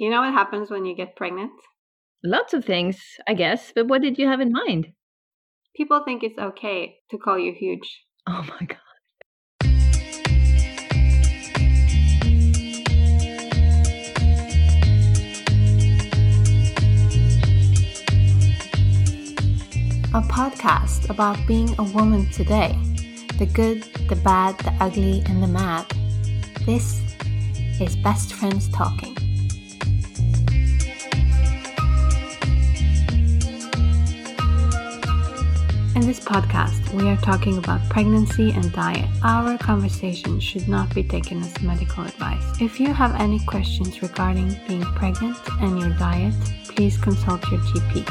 You know what happens when you get pregnant? Lots of things, I guess. But what did you have in mind? People think it's okay to call you huge. Oh my God. A podcast about being a woman today the good, the bad, the ugly, and the mad. This is Best Friends Talking. In this podcast, we are talking about pregnancy and diet. Our conversation should not be taken as medical advice. If you have any questions regarding being pregnant and your diet, please consult your GP.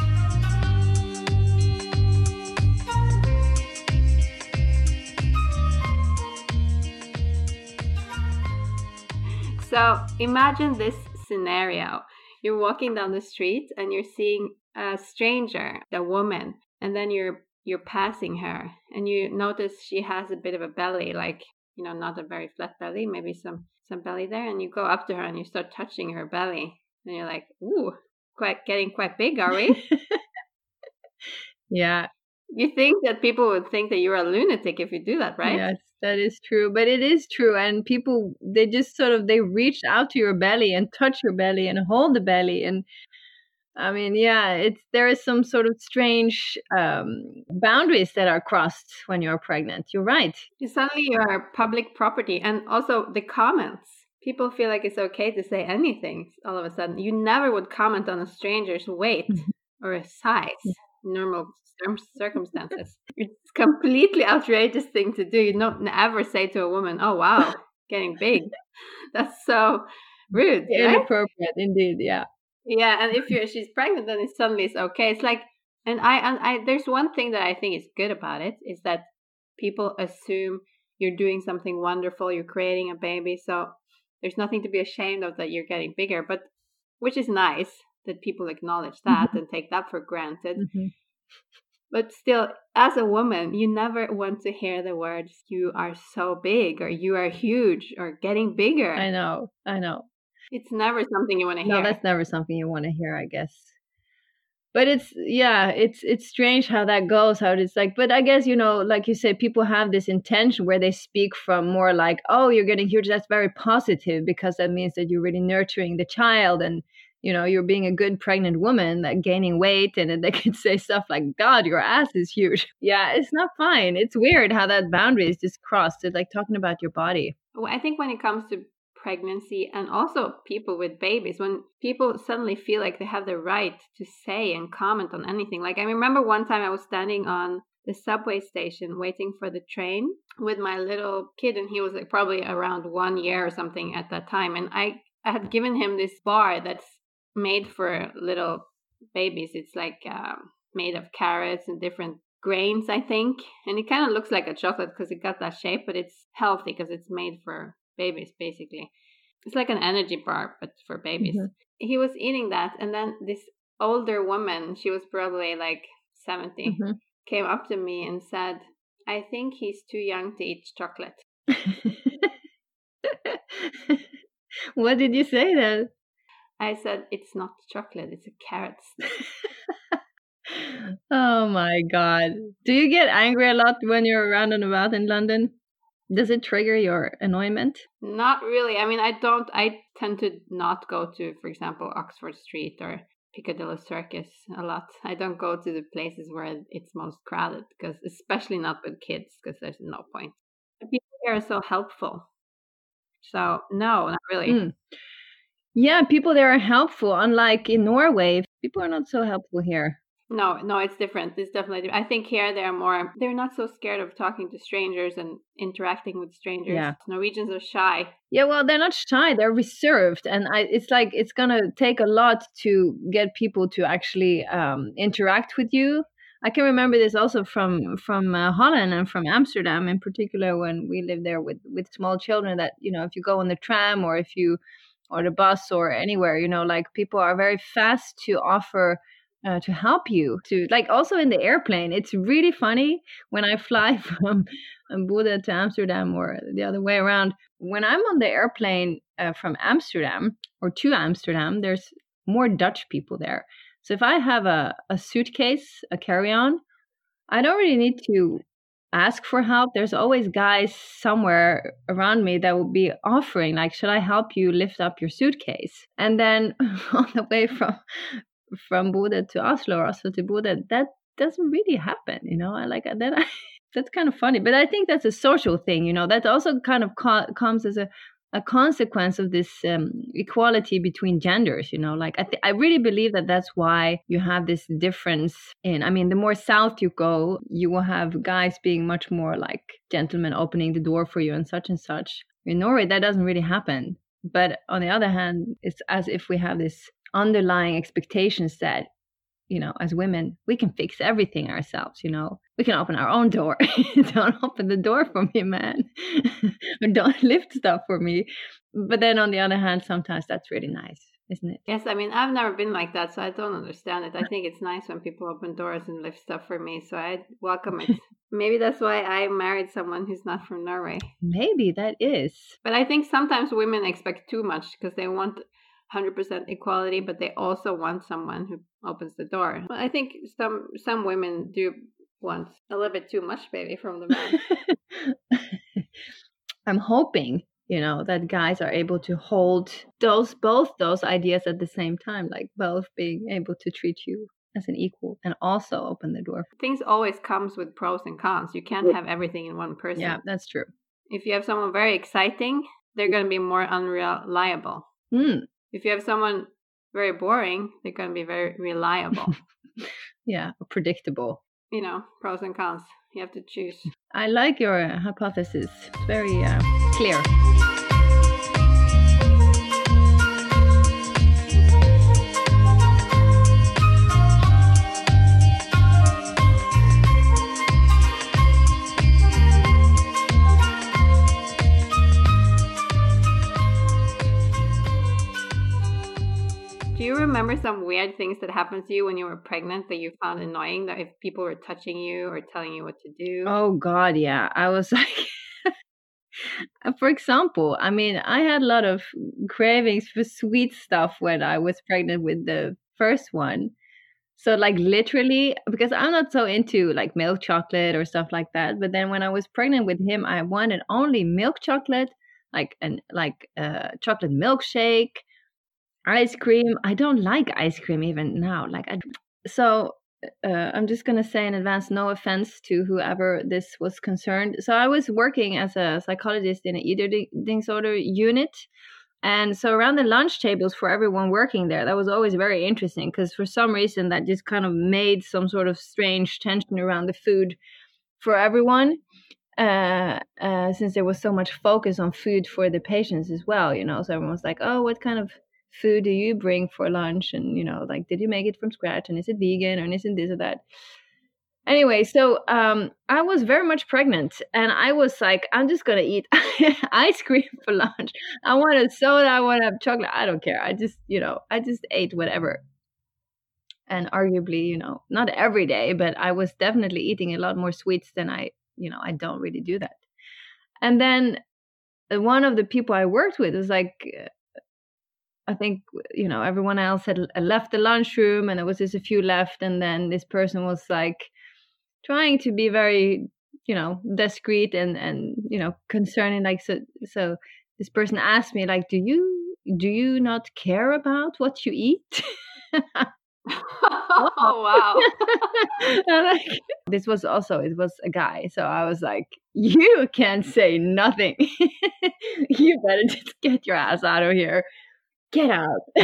So imagine this scenario. You're walking down the street and you're seeing a stranger, a woman, and then you're you're passing her and you notice she has a bit of a belly, like, you know, not a very flat belly, maybe some some belly there, and you go up to her and you start touching her belly. And you're like, ooh, quite getting quite big, are we? yeah. You think that people would think that you're a lunatic if you do that, right? Yes, that is true. But it is true. And people, they just sort of, they reach out to your belly and touch your belly and hold the belly. And I mean, yeah, it's, there is some sort of strange um, boundaries that are crossed when you're pregnant. You're right. Suddenly you are public property. And also the comments. People feel like it's okay to say anything all of a sudden. You never would comment on a stranger's weight or a size, normal circumstances. it's completely outrageous thing to do. You don't ever say to a woman, "Oh wow, getting big." That's so rude. right? Inappropriate, indeed. Yeah. Yeah, and if you're she's pregnant, then it suddenly it's okay. It's like, and I and I there's one thing that I think is good about it is that people assume you're doing something wonderful, you're creating a baby, so there's nothing to be ashamed of that you're getting bigger, but which is nice that people acknowledge that Mm-hmm. and take that for granted. Mhm. But still, as a woman, you never want to hear the words, you are so big, or you are huge, or getting bigger. I know. I know. It's never something you want to hear. No, that's never something you want to hear, I guess. But it's yeah, it's it's strange how that goes. How it's like, but I guess you know, like you said, people have this intention where they speak from more like, "Oh, you're getting huge." That's very positive because that means that you're really nurturing the child, and you know, you're being a good pregnant woman, that gaining weight, and then they could say stuff like, "God, your ass is huge." Yeah, it's not fine. It's weird how that boundary is just crossed. It's like talking about your body. Well, I think when it comes to pregnancy and also people with babies, when people suddenly feel like they have the right to say and comment on anything. Like I remember one time I was standing on the subway station waiting for the train with my little kid, and he was like probably around one year or something at that time. And I, I had given him this bar that's made for little babies. It's like uh, made of carrots and different grains, I think. And it kind of looks like a chocolate because it got that shape, but it's healthy because it's made for babies, basically. It's like an energy bar, but for babies. Mhm. He was eating that, and then this older woman, she was probably like 70, Mhm. came up to me and said, I think he's too young to eat chocolate. what did you say then? I said, It's not chocolate, it's a carrot oh my god. Do you get angry a lot when you're around and about in London? Does it trigger your annoyment? Not really. I mean, I don't, I tend to not go to, for example, Oxford Street or Piccadilly Circus a lot. I don't go to the places where it's most crowded because, especially not with kids, because there's no point. People here are so helpful. So, no, not really. Mm. Yeah, people there are helpful. Unlike in Norway, people are not so helpful here. No, no, it's different. It's definitely. Different. I think here they're more. They're not so scared of talking to strangers and interacting with strangers. Yeah. Norwegians are shy. Yeah, well, they're not shy; they're reserved, and I, it's like it's gonna take a lot to get people to actually um, interact with you. I can remember this also from from uh, Holland and from Amsterdam in particular when we lived there with with small children. That you know, if you go on the tram or if you or the bus or anywhere, you know, like people are very fast to offer uh, to help you to like also in the airplane it's really funny when i fly from buda to amsterdam or the other way around. When i'm on the airplane uh, from amsterdam or to amsterdam there's more dutch people there. So if i have a, a suitcase a carry-on i don't really need to ask for help. There's always guys somewhere around me that will be offering like should i help you lift up your suitcase? And then on the way from from Buda to Oslo or Oslo to Buda, that doesn't really happen, you know. I like that. I, that's kind of funny, but I think that's a social thing, you know. That also kind of co- comes as a a consequence of this um, equality between genders you know like I, th- I really believe that that's why you have this difference in i mean the more south you go you will have guys being much more like gentlemen opening the door for you and such and such in norway that doesn't really happen but on the other hand it's as if we have this underlying expectations that you know as women we can fix everything ourselves you know? We can open our own door. Don't open the door for me man. Or don't lift stuff for me. But then on the other hand sometimes that's really nice isn't it? Yes i mean i've never been like that so i don't understand it. I think it's nice when people open doors and lift stuff for me so i welcome it. Maybe that's why i married someone who's not from norway. Maybe that is. But i think sometimes women expect too much because they want 100% equality but they also want someone who opens the door. I think some some women do want a little bit too much baby from the man. I'm hoping you know that guys are able to hold those both those ideas at the same time like both being able to treat you as an equal and also open the door. Things always comes with pros and cons. You can't have everything in one person. Yeah that's true. If you have someone very exciting they're going to be more unreliable. Mm, if you have someone very boring, they're going to be very reliable. yeah, predictable. You know, pros and cons. You have to choose. I like your hypothesis. It's very uh, clear. Remember some weird things that happened to you when you were pregnant that you found annoying? That if people were touching you or telling you what to do? Oh God, yeah. I was like, for example, I mean, I had a lot of cravings for sweet stuff when I was pregnant with the first one. So like literally, because I'm not so into like milk chocolate or stuff like that. But then when I was pregnant with him, I wanted only milk chocolate, like an like a uh, chocolate milkshake ice cream i don't like ice cream even now like I, so uh, i'm just going to say in advance no offense to whoever this was concerned so i was working as a psychologist in an eating disorder unit and so around the lunch tables for everyone working there that was always very interesting because for some reason that just kind of made some sort of strange tension around the food for everyone uh, uh, since there was so much focus on food for the patients as well, you know. So everyone was like, "Oh, what kind of food do you bring for lunch? And you know like did you make it from scratch? And is it vegan? Or isn't this or that? Anyway so um i was very much pregnant and i was like i'm just gonna eat ice cream for lunch. I want a soda i want to have chocolate i don't care. I just you know i just ate whatever. And arguably you know not every day but i was definitely eating a lot more sweets than i you know i don't really do that. And then uh, one of the people i worked with was like I think you know everyone else had left the lunchroom, and there was just a few left, and then this person was like trying to be very you know discreet and and you know concerning like so so this person asked me like do you do you not care about what you eat? Oh wow. Like, this was also it was a guy so i was like you can't say nothing. You better just get your ass out of here get out.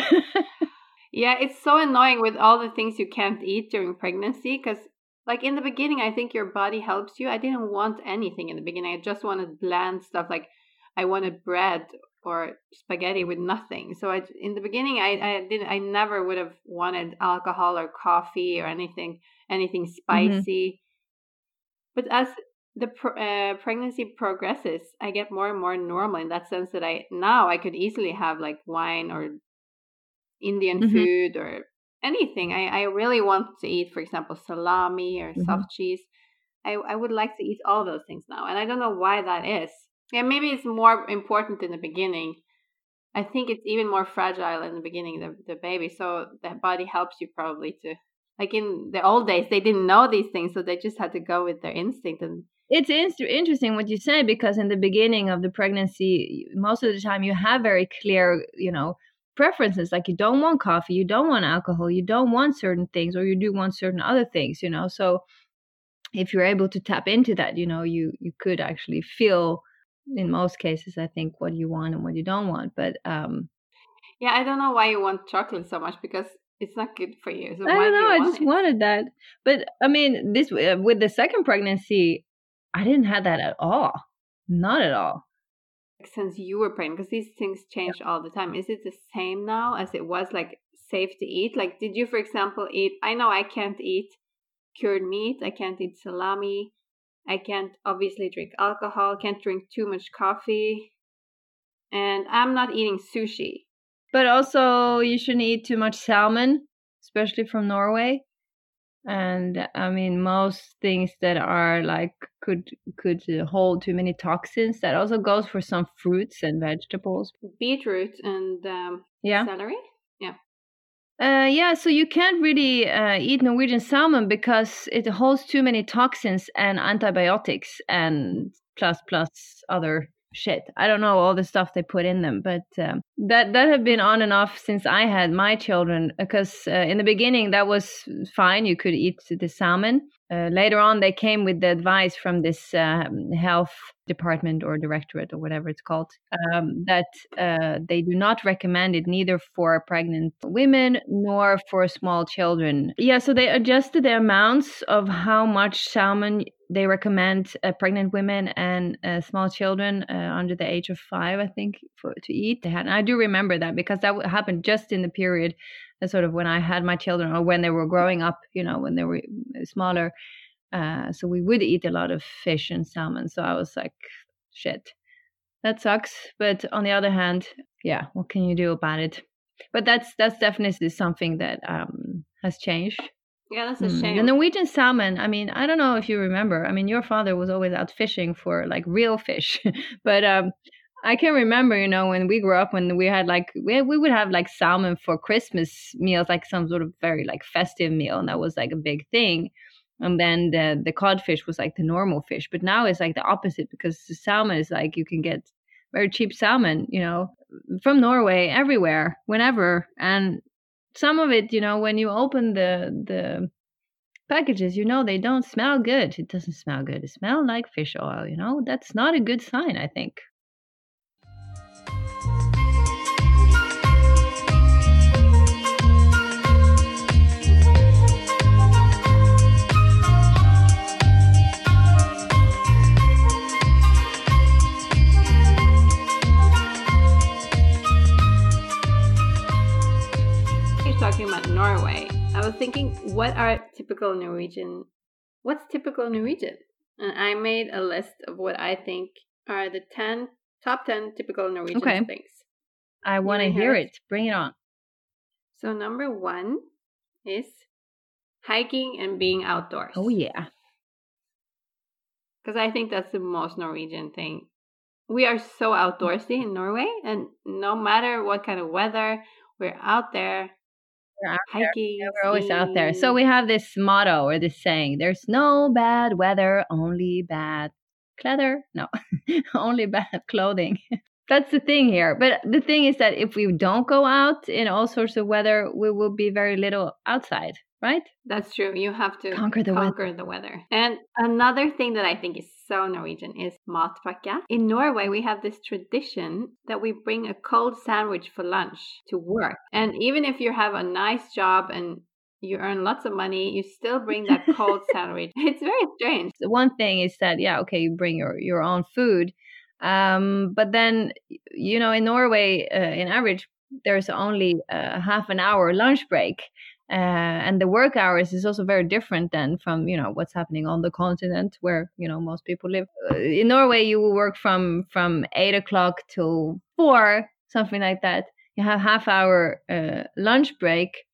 yeah, it's so annoying with all the things you can't eat during pregnancy because like in the beginning i think your body helps you i didn't want anything in the beginning i just wanted bland stuff like i wanted bread or spaghetti with nothing so I, in the beginning i i didn't i never would have wanted alcohol or coffee or anything anything mm-hmm. spicy mm-hmm. but as the uh, pregnancy progresses, I get more and more normal in that sense that I now I could easily have like wine or Indian mm-hmm. food or anything. I, I really want to eat, for example, salami or mm-hmm. soft cheese. I, I would like to eat all those things now. And I don't know why that is. Yeah, maybe it's more important in the beginning. I think it's even more fragile in the beginning, the, the baby. So the body helps you probably to, like in the old days, they didn't know these things. So they just had to go with their instinct. And it's in- interesting what you say because in the beginning of the pregnancy, most of the time you have very clear, you know, preferences. Like you don't want coffee you don't want alcohol you don't want certain things or you do want certain other things you know? So if you're able to tap into that you know you you could actually feel in most cases i think what you want and what you don't want. But um yeah i don't know why you want chocolate so much because it's not good for you. So i don't know do i just it? wanted that. But i mean this uh, with the second pregnancy i didn't have that at all. Not at all. Since you were pregnant because these things change yeah. all the time. Is it the same now as it was like safe to eat? Like did you for example eat i know i can't eat cured meat i can't eat salami i can't obviously drink alcohol can't drink too much coffee and i'm not eating sushi. But also you shouldn't eat too much salmon especially from norway and i mean most things that are like could could hold too many toxins that also goes for some fruits and vegetables. Beetroot and um, yeah. celery? Yeah. Uh, yeah, so you can't really uh, eat Norwegian salmon because it holds too many toxins and antibiotics and plus plus other shit. I don't know all the stuff they put in them, but um, that that have been on and off since I had my children. Because uh, in the beginning that was fine; you could eat the salmon. Uh, later on, they came with the advice from this uh, health department or directorate or whatever it's called um, that uh, they do not recommend it neither for pregnant women nor for small children. Yeah, so they adjusted the amounts of how much salmon they recommend uh, pregnant women and uh, small children uh, under the age of five, I think, for to eat. They had, and I do remember that because that happened just in the period, sort of when I had my children or when they were growing up. You know, when they were uh, smaller. Uh, so we would eat a lot of fish and salmon. So I was like, shit, that sucks. But on the other hand, yeah, what can you do about it? But that's that's definitely something that um, has changed yeah, that's a mm. shame. The Norwegian salmon, I mean, I don't know if you remember. I mean, your father was always out fishing for like real fish. but um I can remember, you know, when we grew up when we had like we we would have like salmon for Christmas meals, like some sort of very like festive meal, and that was like a big thing. And then the the codfish was like the normal fish. But now it's like the opposite because the salmon is like you can get very cheap salmon, you know, from Norway everywhere, whenever. And some of it, you know, when you open the the packages, you know, they don't smell good. It doesn't smell good. It smells like fish oil, you know. That's not a good sign, I think. What are typical Norwegian? What's typical Norwegian? And I made a list of what I think are the ten top ten typical Norwegian okay. things. I want to hear it. Bring it on. So number one is hiking and being outdoors. Oh yeah. Because I think that's the most Norwegian thing. We are so outdoorsy in Norway, and no matter what kind of weather, we're out there hiking. Yeah, we're always out there. So we have this motto or this saying: "There's no bad weather, only bad cleather. No, only bad clothing." That's the thing here. But the thing is that if we don't go out in all sorts of weather, we will be very little outside right? That's true. You have to conquer the conquer weather. the weather. And another thing that I think is so Norwegian is matpakke. In Norway, we have this tradition that we bring a cold sandwich for lunch to work. And even if you have a nice job and you earn lots of money, you still bring that cold sandwich. It's very strange. One thing is that yeah, okay, you bring your your own food. Um, but then you know, in Norway, uh, in average, there's only a half an hour lunch break uh, and the work hours is also very different than from you know what's happening on the continent where you know most people live uh, in norway you will work from from eight o'clock till four something like that you have half hour uh, lunch break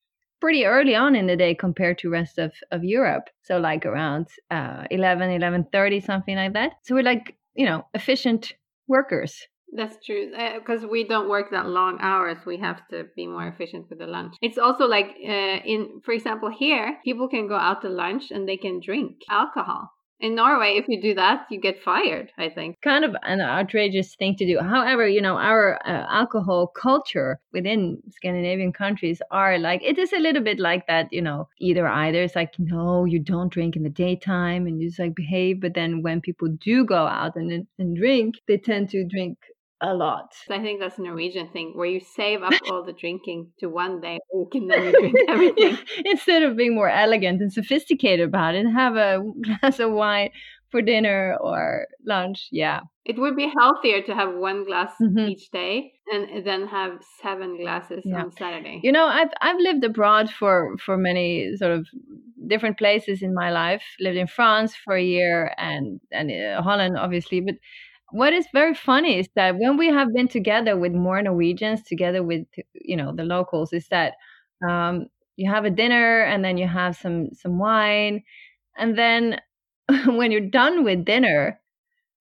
pretty early on in the day compared to rest of, of Europe. So like around uh, 11, 11.30, something like that. So we're like, you know, efficient workers. That's true. Because uh, we don't work that long hours, we have to be more efficient with the lunch. It's also like, uh, in, for example, here, people can go out to lunch and they can drink alcohol. In Norway, if you do that, you get fired, I think. Kind of an outrageous thing to do. However, you know, our uh, alcohol culture within Scandinavian countries are like, it is a little bit like that, you know, either either. It's like, no, you don't drink in the daytime and you just like behave. But then when people do go out and, and drink, they tend to drink a lot. I think that's a Norwegian thing where you save up all the drinking to one day a week and then you drink everything. Instead of being more elegant and sophisticated about it, have a glass of wine for dinner or lunch. Yeah. It would be healthier to have one glass mm-hmm. each day and then have seven glasses yeah. on Saturday. You know, I've I've lived abroad for for many sort of different places in my life. Lived in France for a year and and uh, Holland obviously, but what is very funny is that when we have been together with more Norwegians, together with you know the locals, is that um, you have a dinner and then you have some some wine, and then when you're done with dinner,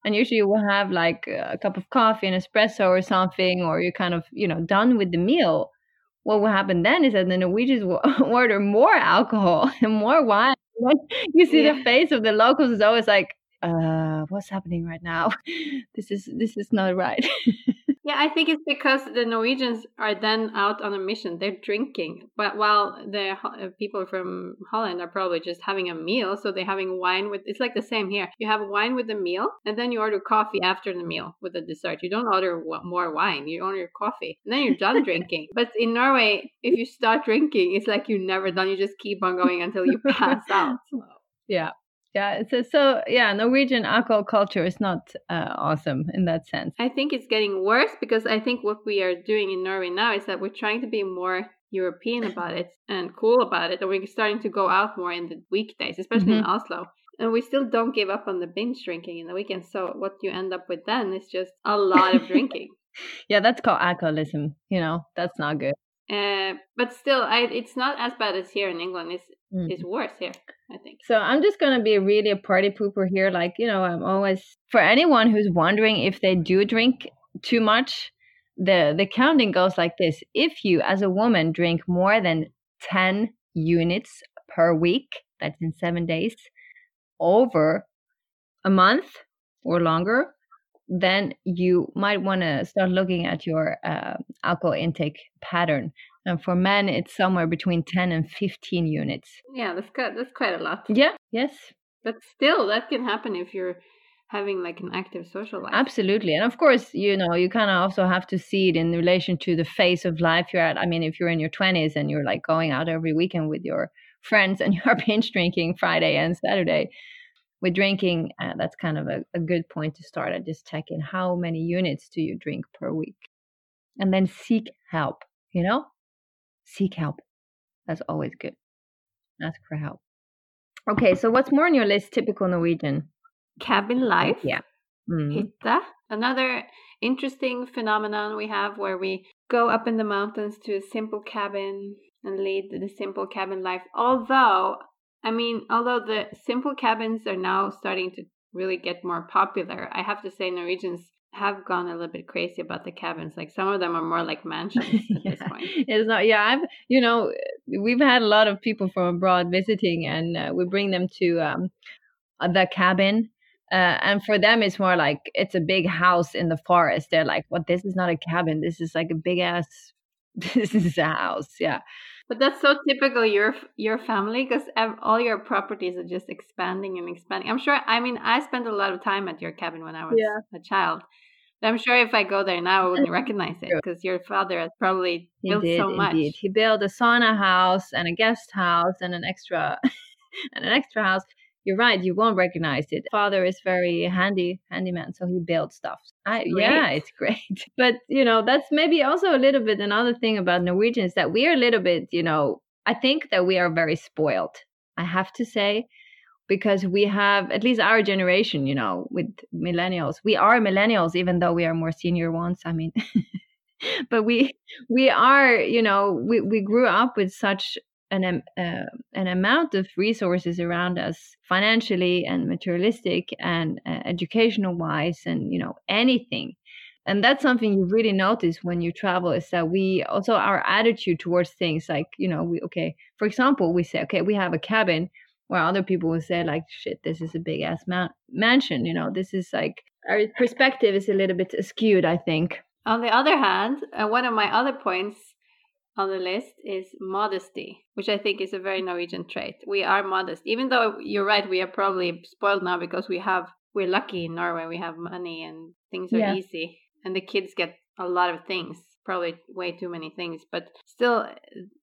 and usually you will have like a cup of coffee, an espresso or something, or you're kind of you know done with the meal. What will happen then is that the Norwegians will order more alcohol and more wine. you see yeah. the face of the locals is always like, uh, what's happening right now? this is this is not right. yeah, I think it's because the Norwegians are then out on a mission. They're drinking, but while the uh, people from Holland are probably just having a meal, so they're having wine with. It's like the same here. You have wine with the meal, and then you order coffee after the meal with the dessert. You don't order more wine. You order coffee, and then you're done drinking. But in Norway, if you start drinking, it's like you're never done. You just keep on going until you pass out. Yeah yeah so so yeah norwegian alcohol culture is not uh, awesome in that sense i think it's getting worse because i think what we are doing in norway now is that we're trying to be more european about it and cool about it and we're starting to go out more in the weekdays especially mm-hmm. in oslo and we still don't give up on the binge drinking in the weekend so what you end up with then is just a lot of drinking yeah that's called alcoholism you know that's not good uh, but still, I, it's not as bad as here in England. It's mm. it's worse here, I think. So I'm just gonna be really a party pooper here. Like you know, I'm always for anyone who's wondering if they do drink too much. The the counting goes like this: if you, as a woman, drink more than ten units per week, that's in seven days, over a month or longer, then you might want to start looking at your uh, alcohol intake pattern. And for men, it's somewhere between 10 and 15 units. Yeah, that's quite, that's quite a lot. Yeah, yes. But still, that can happen if you're having like an active social life. Absolutely. And of course, you know, you kind of also have to see it in relation to the phase of life you're at. I mean, if you're in your 20s and you're like going out every weekend with your friends and you're binge drinking Friday and Saturday, with drinking, uh, that's kind of a, a good point to start at just checking how many units do you drink per week? And then seek help, you know? Seek help. That's always good. Ask for help. Okay, so what's more on your list? Typical Norwegian. Cabin life. Yeah. Mm. Hytta. Another interesting phenomenon we have where we go up in the mountains to a simple cabin and lead the simple cabin life. Although I mean, although the simple cabins are now starting to really get more popular, I have to say Norwegians have gone a little bit crazy about the cabins. Like some of them are more like mansions at yeah. this point. It's not. Yeah, I've you know we've had a lot of people from abroad visiting, and uh, we bring them to um, the cabin. Uh, and for them, it's more like it's a big house in the forest. They're like, Well, this is not a cabin. This is like a big ass. This is a house." Yeah. But that's so typical your your family because all your properties are just expanding and expanding. I'm sure. I mean, I spent a lot of time at your cabin when I was yeah. a child. But I'm sure if I go there now, I wouldn't recognize it because your father has probably he built did, so much. Indeed. He built a sauna house and a guest house and an extra and an extra house you're right you won't recognize it. Father is very handy handyman so he builds stuff. I, yeah it's great. But you know that's maybe also a little bit another thing about norwegians that we are a little bit you know i think that we are very spoiled i have to say because we have at least our generation you know with millennials. We are millennials even though we are more senior ones i mean. But we we are you know we, we grew up with such an uh, an amount of resources around us financially and materialistic and uh, educational wise and you know anything. And that's something you really notice when you travel is that we also our attitude towards things like you know we okay for example we say okay we have a cabin where other people will say like shit this is a big ass ma- mansion you know? This is like our perspective is a little bit skewed i think. On the other hand uh, one of my other points on the list is modesty, which I think is a very Norwegian trait. We are modest, even though you're right, we are probably spoiled now because we have we're lucky in Norway. We have money and things are yeah. easy, and the kids get a lot of things, probably way too many things. But still,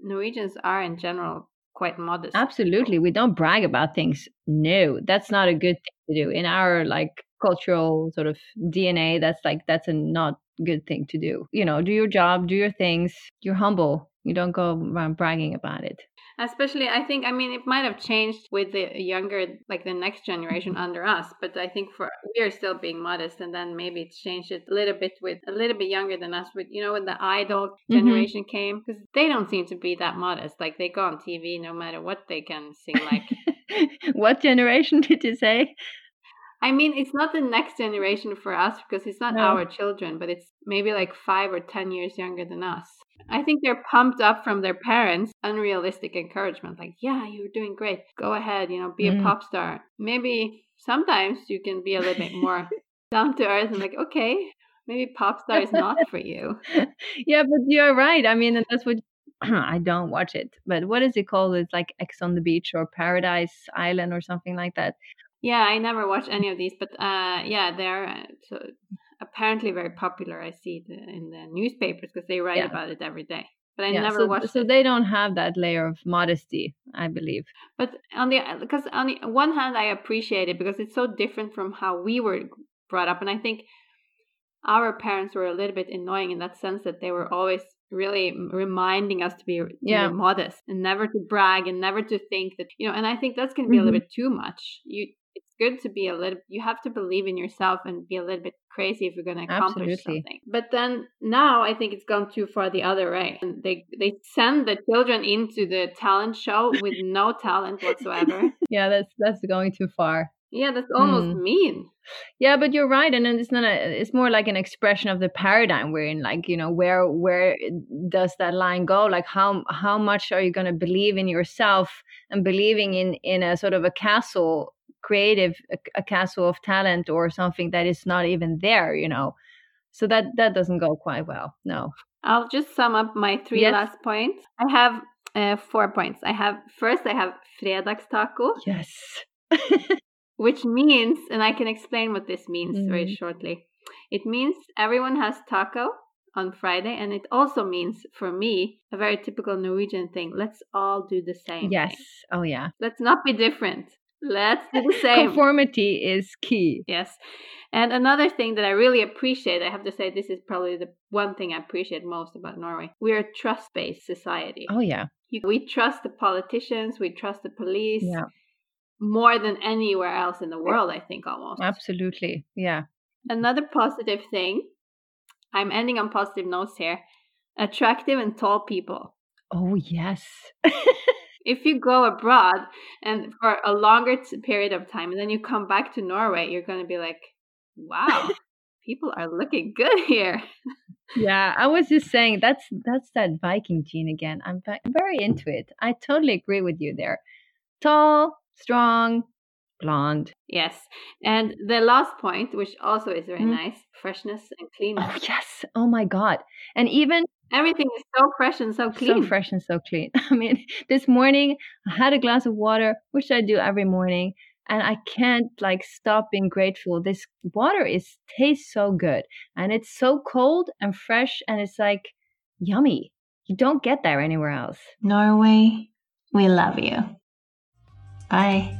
Norwegians are in general quite modest. Absolutely, we don't brag about things. No, that's not a good thing to do in our like cultural sort of DNA. That's like that's a not good thing to do. You know, do your job, do your things. You're humble. You don't go around bragging about it. Especially, I think, I mean, it might have changed with the younger, like the next generation under us, but I think for we are still being modest, and then maybe it's changed it a little bit with a little bit younger than us. With you know, when the idol mm-hmm. generation mm-hmm. came, because they don't seem to be that modest. Like they go on TV no matter what they can sing like. what generation did you say? I mean, it's not the next generation for us because it's not no. our children, but it's maybe like five or 10 years younger than us. I think they're pumped up from their parents, unrealistic encouragement. Like, yeah, you're doing great. Go ahead, you know, be mm. a pop star. Maybe sometimes you can be a little bit more down to earth and like, okay, maybe pop star is not for you. yeah, but you're right. I mean, and that's what I don't watch it, but what is it called? It's like Ex on the Beach or Paradise Island or something like that. Yeah, I never watched any of these, but uh, yeah, they're uh, so apparently very popular. I see it in the newspapers because they write yeah. about it every day. But I yeah, never so, watched. So it. they don't have that layer of modesty, I believe. But on the because on the one hand, I appreciate it because it's so different from how we were brought up, and I think our parents were a little bit annoying in that sense that they were always really reminding us to be, to yeah. be modest and never to brag and never to think that you know and i think that's going to be mm-hmm. a little mm-hmm. bit too much you good to be a little you have to believe in yourself and be a little bit crazy if you're going to accomplish Absolutely. something. But then now i think it's gone too far the other way. And they they send the children into the talent show with no talent whatsoever. Yeah that's that's going too far. Yeah that's almost mm. mean. Yeah but you're right and it's not a, it's more like an expression of the paradigm we're in like you know where where does that line go? Like how how much are you going to believe in yourself and believing in in a sort of a castle creative a, a castle of talent or something that is not even there you know so that that doesn't go quite well no i'll just sum up my three yes. last points i have uh, four points i have first i have fredagstaco yes which means and i can explain what this means mm. very shortly it means everyone has taco on Friday, and it also means for me a very typical Norwegian thing. Let's all do the same. Yes. Thing. Oh yeah. Let's not be different. Let's do the same. Conformity is key. Yes. And another thing that I really appreciate, I have to say, this is probably the one thing I appreciate most about Norway. We're a trust based society. Oh, yeah. We trust the politicians, we trust the police. Yeah. More than anywhere else in the world, I think almost. Absolutely. Yeah. Another positive thing, I'm ending on positive notes here attractive and tall people. Oh, yes. if you go abroad and for a longer period of time and then you come back to Norway, you're going to be like, wow, people are looking good here. yeah, I was just saying that's that's that Viking gene again. I'm very into it. I totally agree with you there. Tall, strong, blonde. Yes. And the last point, which also is very mm. nice, freshness and cleanness. Oh yes. Oh my god. And even Everything is so fresh and so clean. So fresh and so clean. I mean, this morning I had a glass of water, which I do every morning, and I can't like stop being grateful. This water is tastes so good, and it's so cold and fresh, and it's like yummy. You don't get there anywhere else. Norway, we love you. Bye.